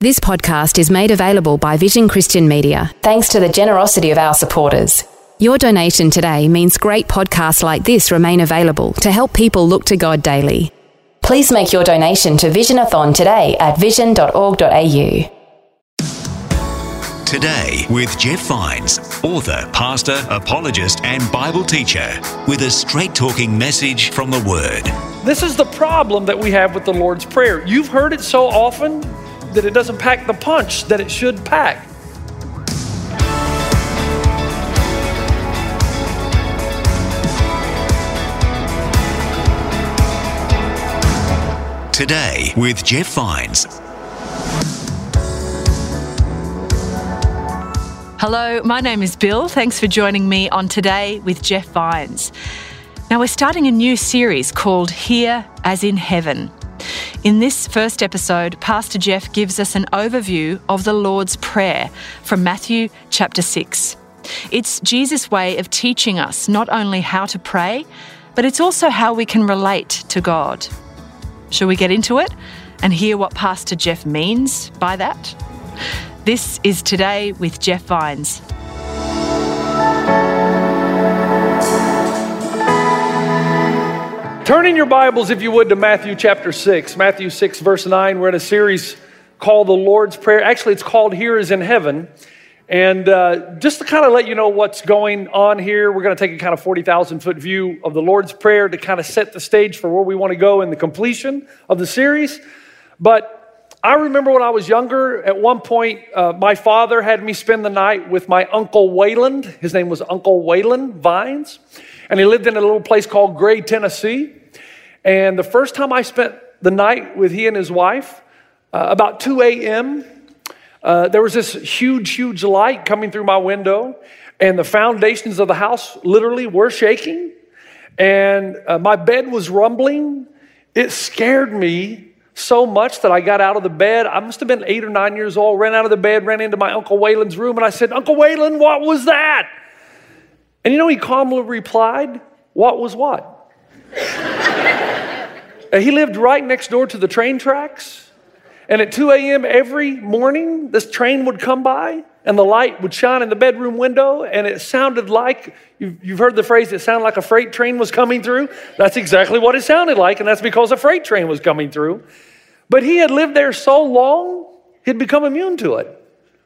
This podcast is made available by Vision Christian Media thanks to the generosity of our supporters. Your donation today means great podcasts like this remain available to help people look to God daily. Please make your donation to Visionathon today at vision.org.au. Today with Jeff Vines, author, pastor, apologist, and Bible teacher, with a straight talking message from the Word. This is the problem that we have with the Lord's Prayer. You've heard it so often that it doesn't pack the punch that it should pack. Today with Jeff Vines. Hello, my name is Bill. Thanks for joining me on Today with Jeff Vines. Now, we're starting a new series called Here as in Heaven. In this first episode, Pastor Jeff gives us an overview of the Lord's Prayer from Matthew chapter 6. It's Jesus' way of teaching us not only how to pray, but it's also how we can relate to God. Shall we get into it and hear what Pastor Jeff means by that? This is Today with Jeff Vines. Turn in your Bibles, if you would, to Matthew chapter 6. Matthew 6, verse 9. We're in a series called the Lord's Prayer. Actually, it's called Here as in Heaven. And uh, just to kind of let you know what's going on here, we're going to take a kind of 40,000 foot view of the Lord's Prayer to kind of set the stage for where we want to go in the completion of the series. But I remember when I was younger, at one point, uh, my father had me spend the night with my Uncle Wayland. His name was Uncle Wayland Vines. And he lived in a little place called Gray, Tennessee. And the first time I spent the night with he and his wife, uh, about 2 a.m., uh, there was this huge, huge light coming through my window, and the foundations of the house literally were shaking, and uh, my bed was rumbling. It scared me so much that I got out of the bed. I must have been eight or nine years old, ran out of the bed, ran into my Uncle Wayland's room, and I said, Uncle Wayland, what was that? And you know, he calmly replied, What was what? he lived right next door to the train tracks. And at 2 a.m. every morning, this train would come by and the light would shine in the bedroom window. And it sounded like you've, you've heard the phrase, it sounded like a freight train was coming through. That's exactly what it sounded like. And that's because a freight train was coming through. But he had lived there so long, he'd become immune to it.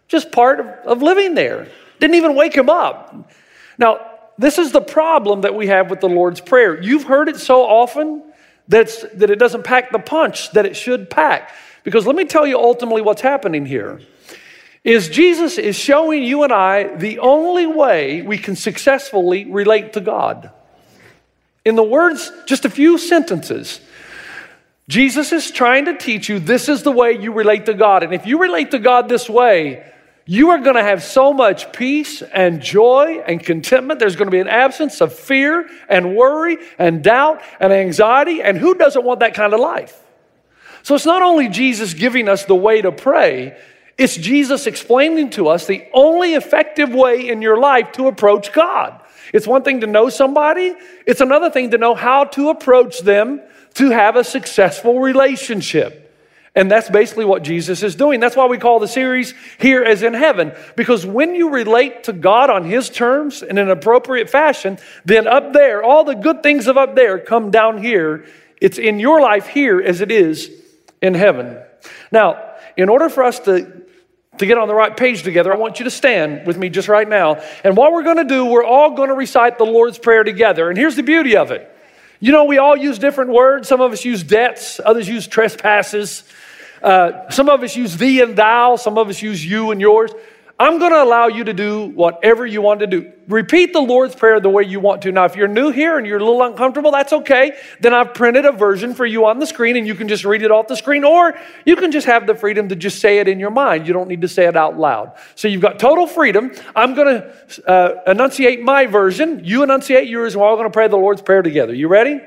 Just part of, of living there. Didn't even wake him up. Now, this is the problem that we have with the Lord's Prayer. You've heard it so often that it doesn't pack the punch that it should pack. Because let me tell you ultimately what's happening here is Jesus is showing you and I the only way we can successfully relate to God. In the words, just a few sentences, Jesus is trying to teach you this is the way you relate to God. And if you relate to God this way, you are going to have so much peace and joy and contentment. There's going to be an absence of fear and worry and doubt and anxiety. And who doesn't want that kind of life? So it's not only Jesus giving us the way to pray, it's Jesus explaining to us the only effective way in your life to approach God. It's one thing to know somebody, it's another thing to know how to approach them to have a successful relationship. And that's basically what Jesus is doing. That's why we call the series Here as in Heaven. Because when you relate to God on His terms in an appropriate fashion, then up there, all the good things of up there come down here. It's in your life here as it is in heaven. Now, in order for us to to get on the right page together, I want you to stand with me just right now. And what we're going to do, we're all going to recite the Lord's Prayer together. And here's the beauty of it. You know, we all use different words. Some of us use debts, others use trespasses. Uh, some of us use thee and thou, some of us use you and yours. I'm going to allow you to do whatever you want to do. Repeat the Lord's Prayer the way you want to. Now, if you're new here and you're a little uncomfortable, that's okay. Then I've printed a version for you on the screen and you can just read it off the screen, or you can just have the freedom to just say it in your mind. You don't need to say it out loud. So you've got total freedom. I'm going to uh, enunciate my version. You enunciate yours, and we're all going to pray the Lord's Prayer together. You ready?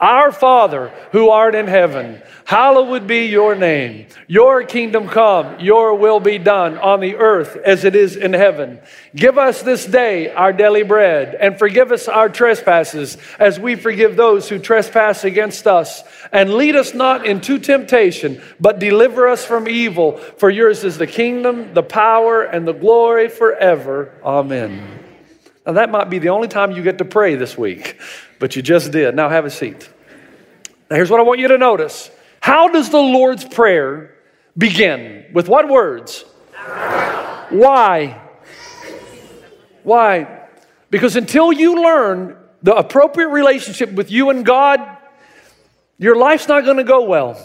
Our Father who art in heaven, hallowed be your name. Your kingdom come, your will be done on the earth as it is in heaven. Give us this day our daily bread and forgive us our trespasses as we forgive those who trespass against us. And lead us not into temptation, but deliver us from evil. For yours is the kingdom, the power, and the glory forever. Amen. Now, that might be the only time you get to pray this week but you just did. Now have a seat. Now, here's what I want you to notice. How does the Lord's Prayer begin? With what words? Why? Why? Because until you learn the appropriate relationship with you and God, your life's not going to go well.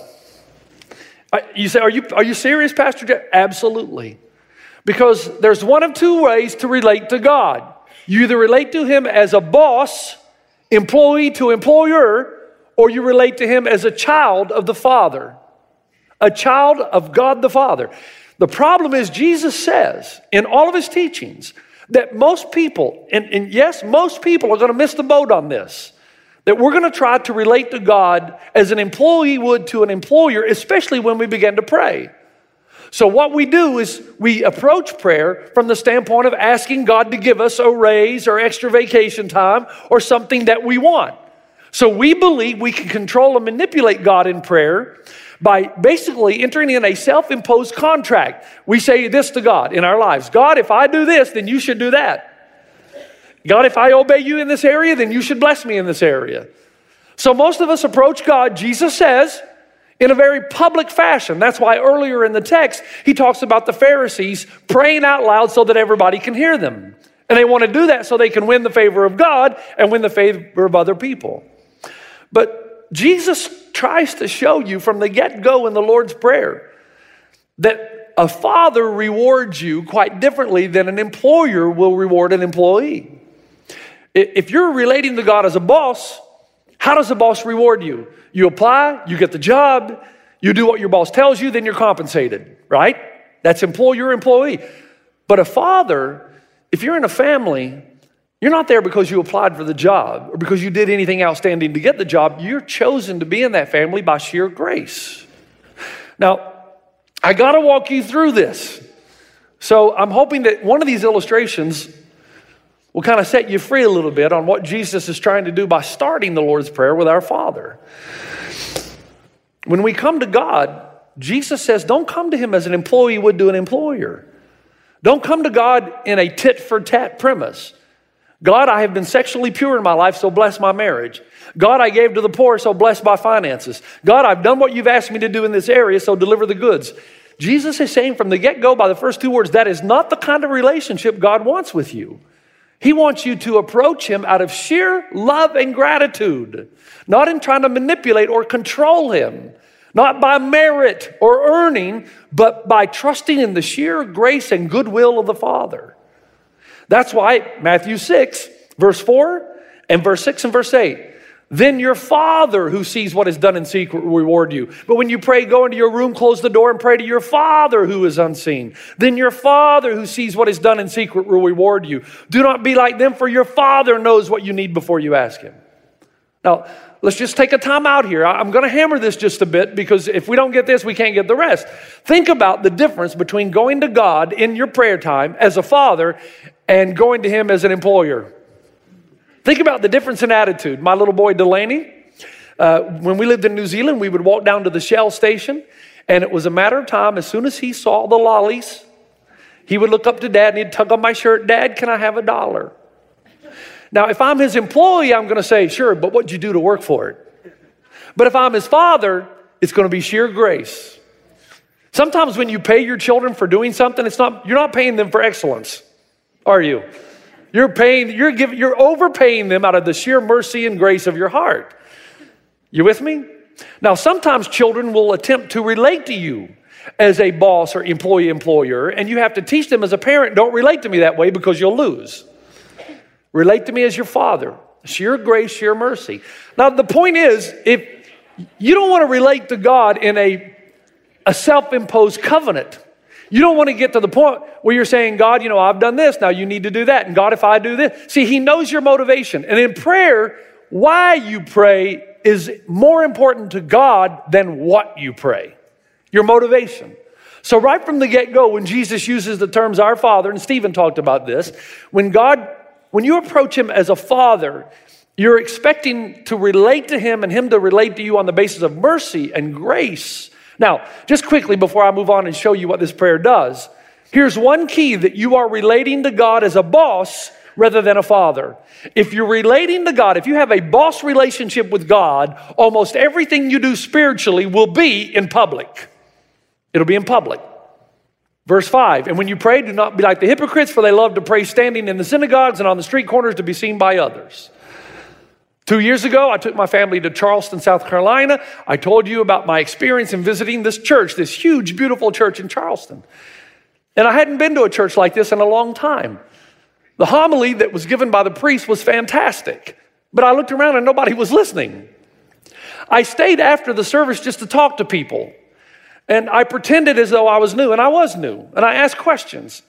Uh, you say, are you, are you serious, Pastor? Absolutely. Because there's one of two ways to relate to God. You either relate to Him as a boss employee to employer, or you relate to him as a child of the Father, a child of God the Father. The problem is, Jesus says in all of his teachings that most people, and, and yes, most people are going to miss the boat on this, that we're going to try to relate to God as an employee would to an employer, especially when we begin to pray. So, what we do is we approach prayer from the standpoint of asking God to give us a raise or extra vacation time or something that we want. So, we believe we can control and manipulate God in prayer by basically entering in a self imposed contract. We say this to God in our lives God, if I do this, then you should do that. God, if I obey you in this area, then you should bless me in this area. So, most of us approach God, Jesus says, in a very public fashion. That's why earlier in the text, he talks about the Pharisees praying out loud so that everybody can hear them. And they want to do that so they can win the favor of God and win the favor of other people. But Jesus tries to show you from the get go in the Lord's Prayer that a father rewards you quite differently than an employer will reward an employee. If you're relating to God as a boss, how does the boss reward you? You apply, you get the job, you do what your boss tells you, then you're compensated, right? That's employer employee. But a father, if you're in a family, you're not there because you applied for the job or because you did anything outstanding to get the job. You're chosen to be in that family by sheer grace. Now, I got to walk you through this. So I'm hoping that one of these illustrations will kind of set you free a little bit on what Jesus is trying to do by starting the Lord's Prayer with our Father. When we come to God, Jesus says, don't come to Him as an employee would to an employer. Don't come to God in a tit for tat premise. God, I have been sexually pure in my life, so bless my marriage. God, I gave to the poor, so bless my finances. God, I've done what you've asked me to do in this area, so deliver the goods. Jesus is saying from the get go, by the first two words, that is not the kind of relationship God wants with you. He wants you to approach Him out of sheer love and gratitude, not in trying to manipulate or control Him, not by merit or earning, but by trusting in the sheer grace and goodwill of the Father. That's why Matthew 6, verse 4, and verse 6 and verse 8 then your Father who sees what is done in secret will reward you. But when you pray, go into your room, close the door, and pray to your Father who is unseen. Then your Father who sees what is done in secret will reward you. Do not be like them, for your Father knows what you need before you ask Him. Now, let's just take a time out here. I'm going to hammer this just a bit because if we don't get this, we can't get the rest. Think about the difference between going to God in your prayer time as a father and going to Him as an employer. Think about the difference in attitude. My little boy Delaney, uh, when we lived in New Zealand, we would walk down to the Shell station, and it was a matter of time. As soon as he saw the lollies, he would look up to dad and he'd tug on my shirt, Dad, can I have a dollar? Now, if I'm his employee, I'm going to say, Sure, but what'd you do to work for it? But if I'm his father, it's going to be sheer grace. Sometimes when you pay your children for doing something, it's not, you're not paying them for excellence, are you? You're paying, you're giving, you're overpaying them out of the sheer mercy and grace of your heart. You with me? Now, sometimes children will attempt to relate to you as a boss or employee employer, and you have to teach them as a parent don't relate to me that way because you'll lose. Relate to me as your father. Sheer grace, sheer mercy. Now, the point is, if you don't want to relate to God in a, a self imposed covenant, you don't want to get to the point where you're saying, God, you know, I've done this, now you need to do that. And God, if I do this. See, He knows your motivation. And in prayer, why you pray is more important to God than what you pray, your motivation. So, right from the get go, when Jesus uses the terms our Father, and Stephen talked about this, when God, when you approach Him as a Father, you're expecting to relate to Him and Him to relate to you on the basis of mercy and grace. Now, just quickly before I move on and show you what this prayer does, here's one key that you are relating to God as a boss rather than a father. If you're relating to God, if you have a boss relationship with God, almost everything you do spiritually will be in public. It'll be in public. Verse 5 And when you pray, do not be like the hypocrites, for they love to pray standing in the synagogues and on the street corners to be seen by others. Two years ago, I took my family to Charleston, South Carolina. I told you about my experience in visiting this church, this huge, beautiful church in Charleston. And I hadn't been to a church like this in a long time. The homily that was given by the priest was fantastic, but I looked around and nobody was listening. I stayed after the service just to talk to people, and I pretended as though I was new, and I was new, and I asked questions.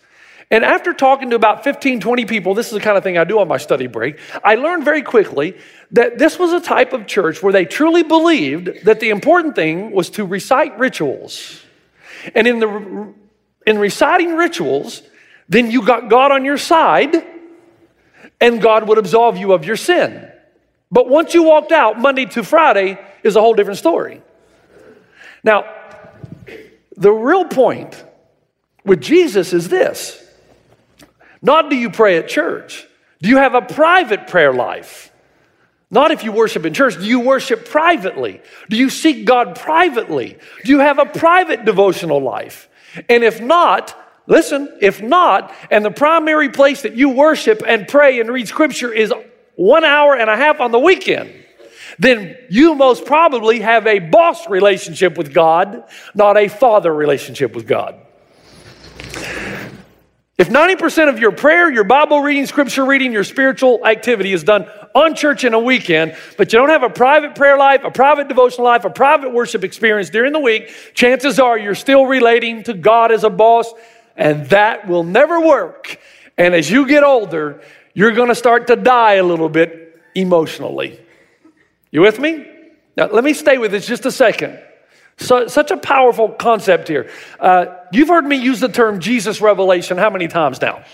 And after talking to about 15, 20 people, this is the kind of thing I do on my study break, I learned very quickly that this was a type of church where they truly believed that the important thing was to recite rituals. And in, the, in reciting rituals, then you got God on your side and God would absolve you of your sin. But once you walked out, Monday to Friday is a whole different story. Now, the real point with Jesus is this not do you pray at church, do you have a private prayer life? Not if you worship in church. Do you worship privately? Do you seek God privately? Do you have a private devotional life? And if not, Listen, if not, and the primary place that you worship and pray and read scripture is one hour and a half on the weekend, then you most probably have a boss relationship with God, not a father relationship with God. If 90% of your prayer, your Bible reading, scripture reading, your spiritual activity is done on church in a weekend, but you don't have a private prayer life, a private devotional life, a private worship experience during the week, chances are you're still relating to God as a boss and that will never work. And as you get older, you're going to start to die a little bit emotionally. You with me? Now, let me stay with this just a second. So, such a powerful concept here. Uh, you've heard me use the term Jesus revelation how many times now?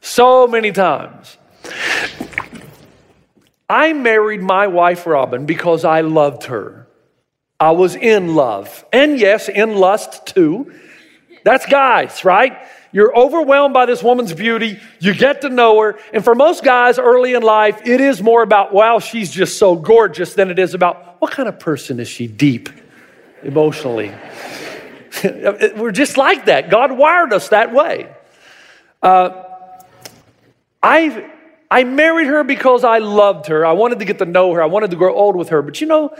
So many times. I married my wife Robin because I loved her. I was in love. And yes, in lust too. That's guys, right? You're overwhelmed by this woman's beauty. You get to know her. And for most guys early in life, it is more about, wow, she's just so gorgeous than it is about what kind of person is she deep emotionally. We're just like that. God wired us that way. Uh, I, I married her because I loved her. I wanted to get to know her. I wanted to grow old with her. But you know,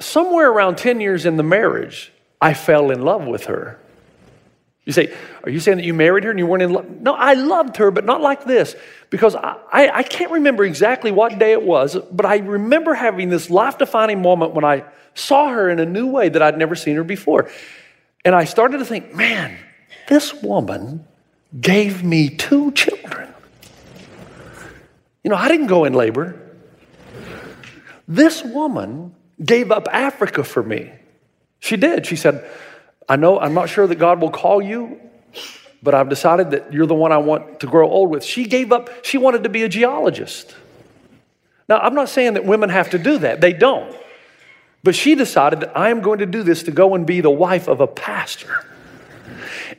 somewhere around 10 years in the marriage, I fell in love with her. You say, Are you saying that you married her and you weren't in love? No, I loved her, but not like this. Because I, I, I can't remember exactly what day it was, but I remember having this life defining moment when I saw her in a new way that I'd never seen her before. And I started to think, man, this woman gave me two children. You know, I didn't go in labor. This woman gave up Africa for me. She did. She said, I know, I'm not sure that God will call you, but I've decided that you're the one I want to grow old with. She gave up, she wanted to be a geologist. Now, I'm not saying that women have to do that, they don't. But she decided that I am going to do this to go and be the wife of a pastor.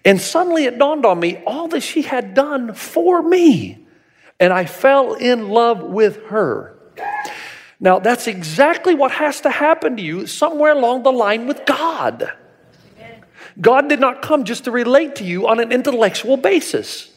And suddenly it dawned on me all that she had done for me. And I fell in love with her. Now, that's exactly what has to happen to you somewhere along the line with God. God did not come just to relate to you on an intellectual basis.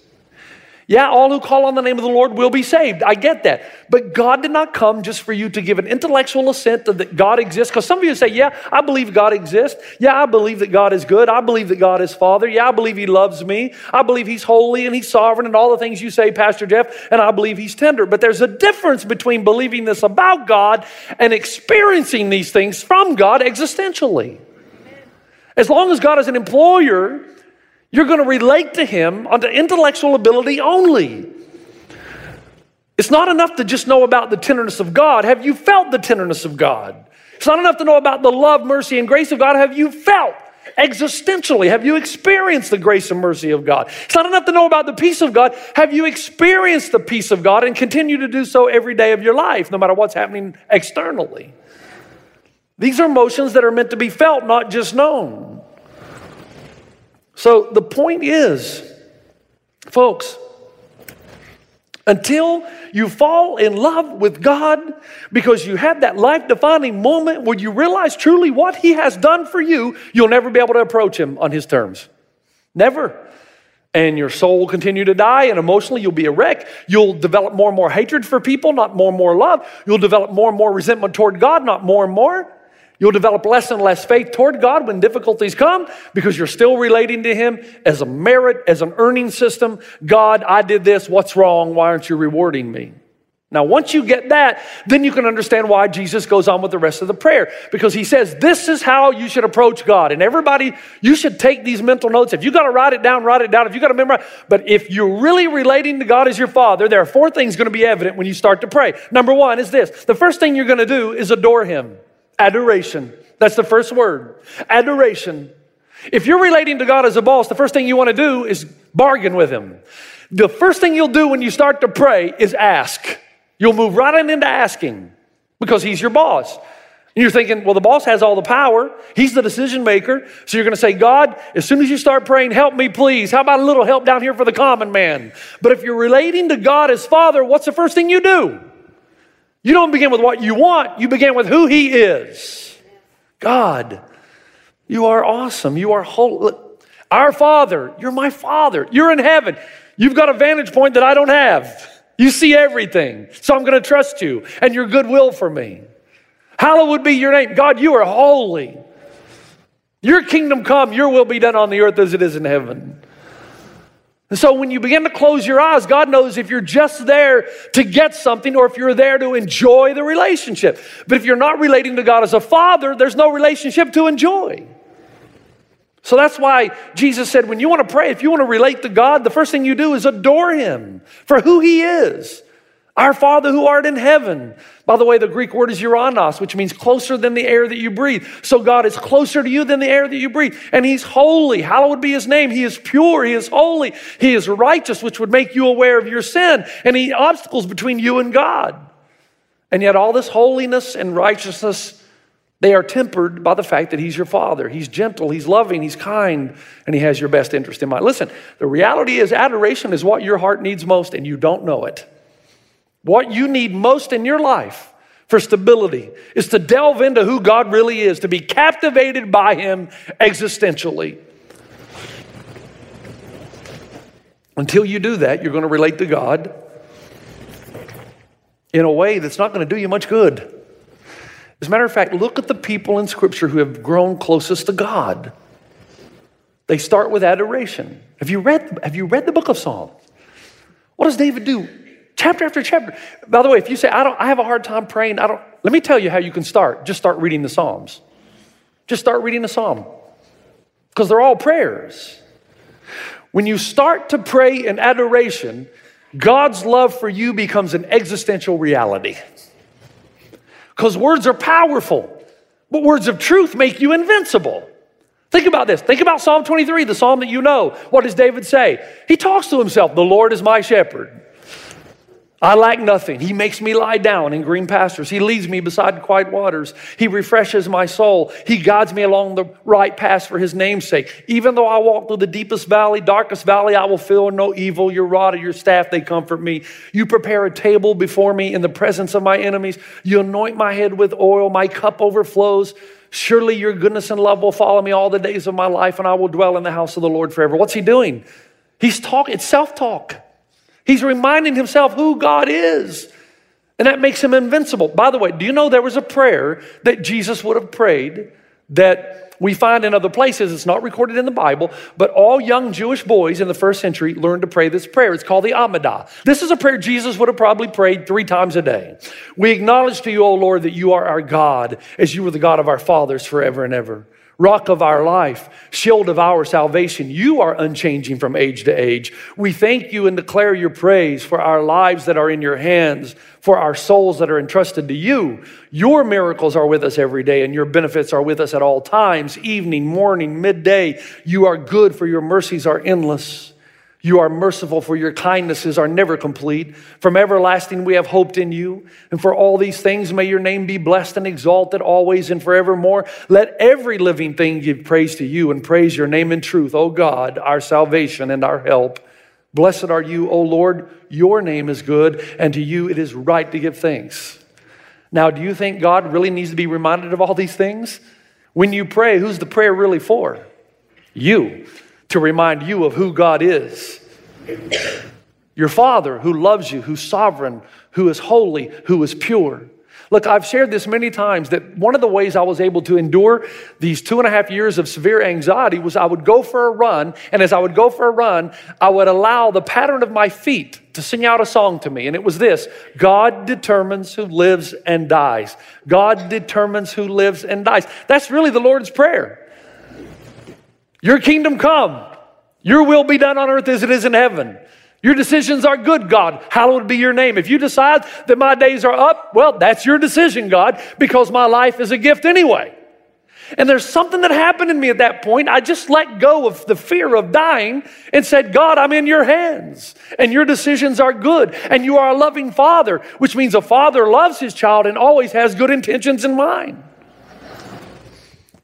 Yeah, all who call on the name of the Lord will be saved. I get that. But God did not come just for you to give an intellectual assent that God exists. Because some of you say, Yeah, I believe God exists. Yeah, I believe that God is good. I believe that God is Father. Yeah, I believe He loves me. I believe He's holy and He's sovereign and all the things you say, Pastor Jeff. And I believe He's tender. But there's a difference between believing this about God and experiencing these things from God existentially. As long as God is an employer, you're going to relate to him on the intellectual ability only. It's not enough to just know about the tenderness of God. Have you felt the tenderness of God? It's not enough to know about the love, mercy, and grace of God. Have you felt existentially? Have you experienced the grace and mercy of God? It's not enough to know about the peace of God. Have you experienced the peace of God and continue to do so every day of your life, no matter what's happening externally? These are emotions that are meant to be felt, not just known. So the point is, folks, until you fall in love with God because you have that life defining moment where you realize truly what He has done for you, you'll never be able to approach Him on His terms. Never. And your soul will continue to die, and emotionally, you'll be a wreck. You'll develop more and more hatred for people, not more and more love. You'll develop more and more resentment toward God, not more and more. You'll develop less and less faith toward God when difficulties come because you're still relating to Him as a merit, as an earning system. God, I did this. What's wrong? Why aren't you rewarding me? Now, once you get that, then you can understand why Jesus goes on with the rest of the prayer because he says, This is how you should approach God. And everybody, you should take these mental notes. If you got to write it down, write it down. If you got to memorize, but if you're really relating to God as your Father, there are four things going to be evident when you start to pray. Number one is this the first thing you're going to do is adore Him. Adoration. That's the first word. Adoration. If you're relating to God as a boss, the first thing you want to do is bargain with Him. The first thing you'll do when you start to pray is ask. You'll move right on into asking because He's your boss. And you're thinking, well, the boss has all the power. He's the decision maker. So you're going to say, God, as soon as you start praying, help me, please. How about a little help down here for the common man? But if you're relating to God as Father, what's the first thing you do? You don't begin with what you want, you begin with who He is. God, you are awesome. You are holy. Our Father, you're my Father. You're in heaven. You've got a vantage point that I don't have. You see everything. So I'm going to trust you and your goodwill for me. Hallowed be your name. God, you are holy. Your kingdom come, your will be done on the earth as it is in heaven. And so when you begin to close your eyes, God knows if you're just there to get something or if you're there to enjoy the relationship. But if you're not relating to God as a father, there's no relationship to enjoy. So that's why Jesus said, when you want to pray, if you want to relate to God, the first thing you do is adore Him for who He is. Our Father who art in heaven. By the way, the Greek word is uranos, which means closer than the air that you breathe. So God is closer to you than the air that you breathe. And He's holy. Hallowed be His name. He is pure. He is holy. He is righteous, which would make you aware of your sin. And He obstacles between you and God. And yet, all this holiness and righteousness, they are tempered by the fact that He's your Father. He's gentle, He's loving, He's kind, and He has your best interest in mind. Listen, the reality is, adoration is what your heart needs most, and you don't know it. What you need most in your life for stability is to delve into who God really is, to be captivated by Him existentially. Until you do that, you're going to relate to God in a way that's not going to do you much good. As a matter of fact, look at the people in Scripture who have grown closest to God. They start with adoration. Have you read, have you read the book of Psalms? What does David do? Chapter after chapter. By the way, if you say, I, don't, I have a hard time praying, I don't, let me tell you how you can start. Just start reading the Psalms. Just start reading the Psalm because they're all prayers. When you start to pray in adoration, God's love for you becomes an existential reality. Because words are powerful, but words of truth make you invincible. Think about this. Think about Psalm 23, the psalm that you know. What does David say? He talks to himself The Lord is my shepherd. I lack nothing. He makes me lie down in green pastures. He leads me beside quiet waters. He refreshes my soul. He guides me along the right path for his name's sake. Even though I walk through the deepest valley, darkest valley, I will feel no evil. Your rod and your staff, they comfort me. You prepare a table before me in the presence of my enemies. You anoint my head with oil. My cup overflows. Surely your goodness and love will follow me all the days of my life, and I will dwell in the house of the Lord forever. What's he doing? He's talking, it's self talk. He's reminding himself who God is. And that makes him invincible. By the way, do you know there was a prayer that Jesus would have prayed that we find in other places? It's not recorded in the Bible, but all young Jewish boys in the first century learned to pray this prayer. It's called the Amidah. This is a prayer Jesus would have probably prayed three times a day. We acknowledge to you, O Lord, that you are our God, as you were the God of our fathers forever and ever rock of our life, shield of our salvation. You are unchanging from age to age. We thank you and declare your praise for our lives that are in your hands, for our souls that are entrusted to you. Your miracles are with us every day, and your benefits are with us at all times, evening, morning, midday. You are good, for your mercies are endless. You are merciful, for your kindnesses are never complete. From everlasting, we have hoped in you. And for all these things, may your name be blessed and exalted always and forevermore. Let every living thing give praise to you and praise your name in truth, O God, our salvation and our help. Blessed are you, O Lord. Your name is good, and to you it is right to give thanks. Now, do you think God really needs to be reminded of all these things? When you pray, who's the prayer really for? You to remind you of who God is. Your Father who loves you, who's sovereign, who is holy, who is pure. Look, I've shared this many times that one of the ways I was able to endure these two and a half years of severe anxiety was I would go for a run, and as I would go for a run, I would allow the pattern of my feet to sing out a song to me. And it was this God determines who lives and dies. God determines who lives and dies. That's really the Lord's Prayer. Your kingdom come. Your will be done on earth as it is in heaven. Your decisions are good, God. Hallowed be your name. If you decide that my days are up, well, that's your decision, God, because my life is a gift anyway. And there's something that happened in me at that point. I just let go of the fear of dying and said, God, I'm in your hands and your decisions are good and you are a loving father, which means a father loves his child and always has good intentions in mind.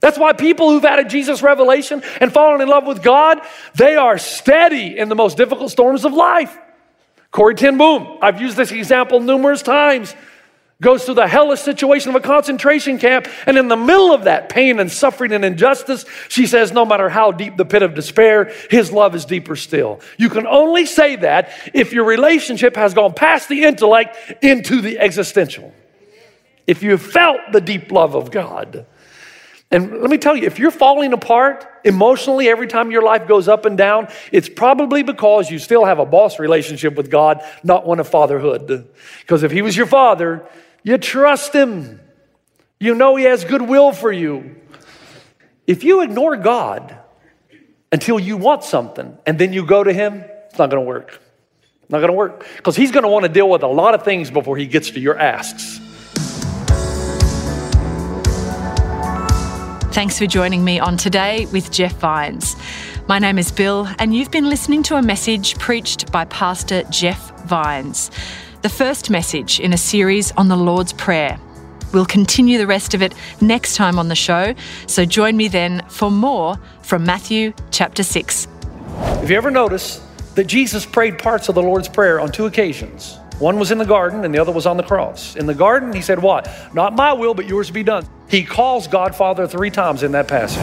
That's why people who've had a Jesus revelation and fallen in love with God, they are steady in the most difficult storms of life. Corrie ten Boom, I've used this example numerous times, goes through the hellish situation of a concentration camp, and in the middle of that pain and suffering and injustice, she says, no matter how deep the pit of despair, his love is deeper still. You can only say that if your relationship has gone past the intellect into the existential. If you felt the deep love of God. And let me tell you, if you're falling apart emotionally every time your life goes up and down, it's probably because you still have a boss relationship with God, not one of fatherhood. Because if He was your father, you trust Him. You know He has goodwill for you. If you ignore God until you want something and then you go to Him, it's not going to work. Not going to work. Because He's going to want to deal with a lot of things before He gets to your asks. Thanks for joining me on Today with Jeff Vines. My name is Bill, and you've been listening to a message preached by Pastor Jeff Vines, the first message in a series on the Lord's Prayer. We'll continue the rest of it next time on the show, so join me then for more from Matthew chapter 6. Have you ever noticed that Jesus prayed parts of the Lord's Prayer on two occasions? One was in the garden and the other was on the cross. In the garden, he said, What? Not my will, but yours be done. He calls God Father three times in that passage.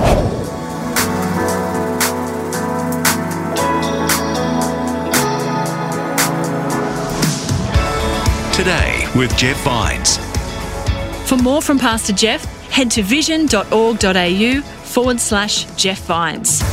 Today with Jeff Vines. For more from Pastor Jeff, head to vision.org.au forward slash Jeff Vines.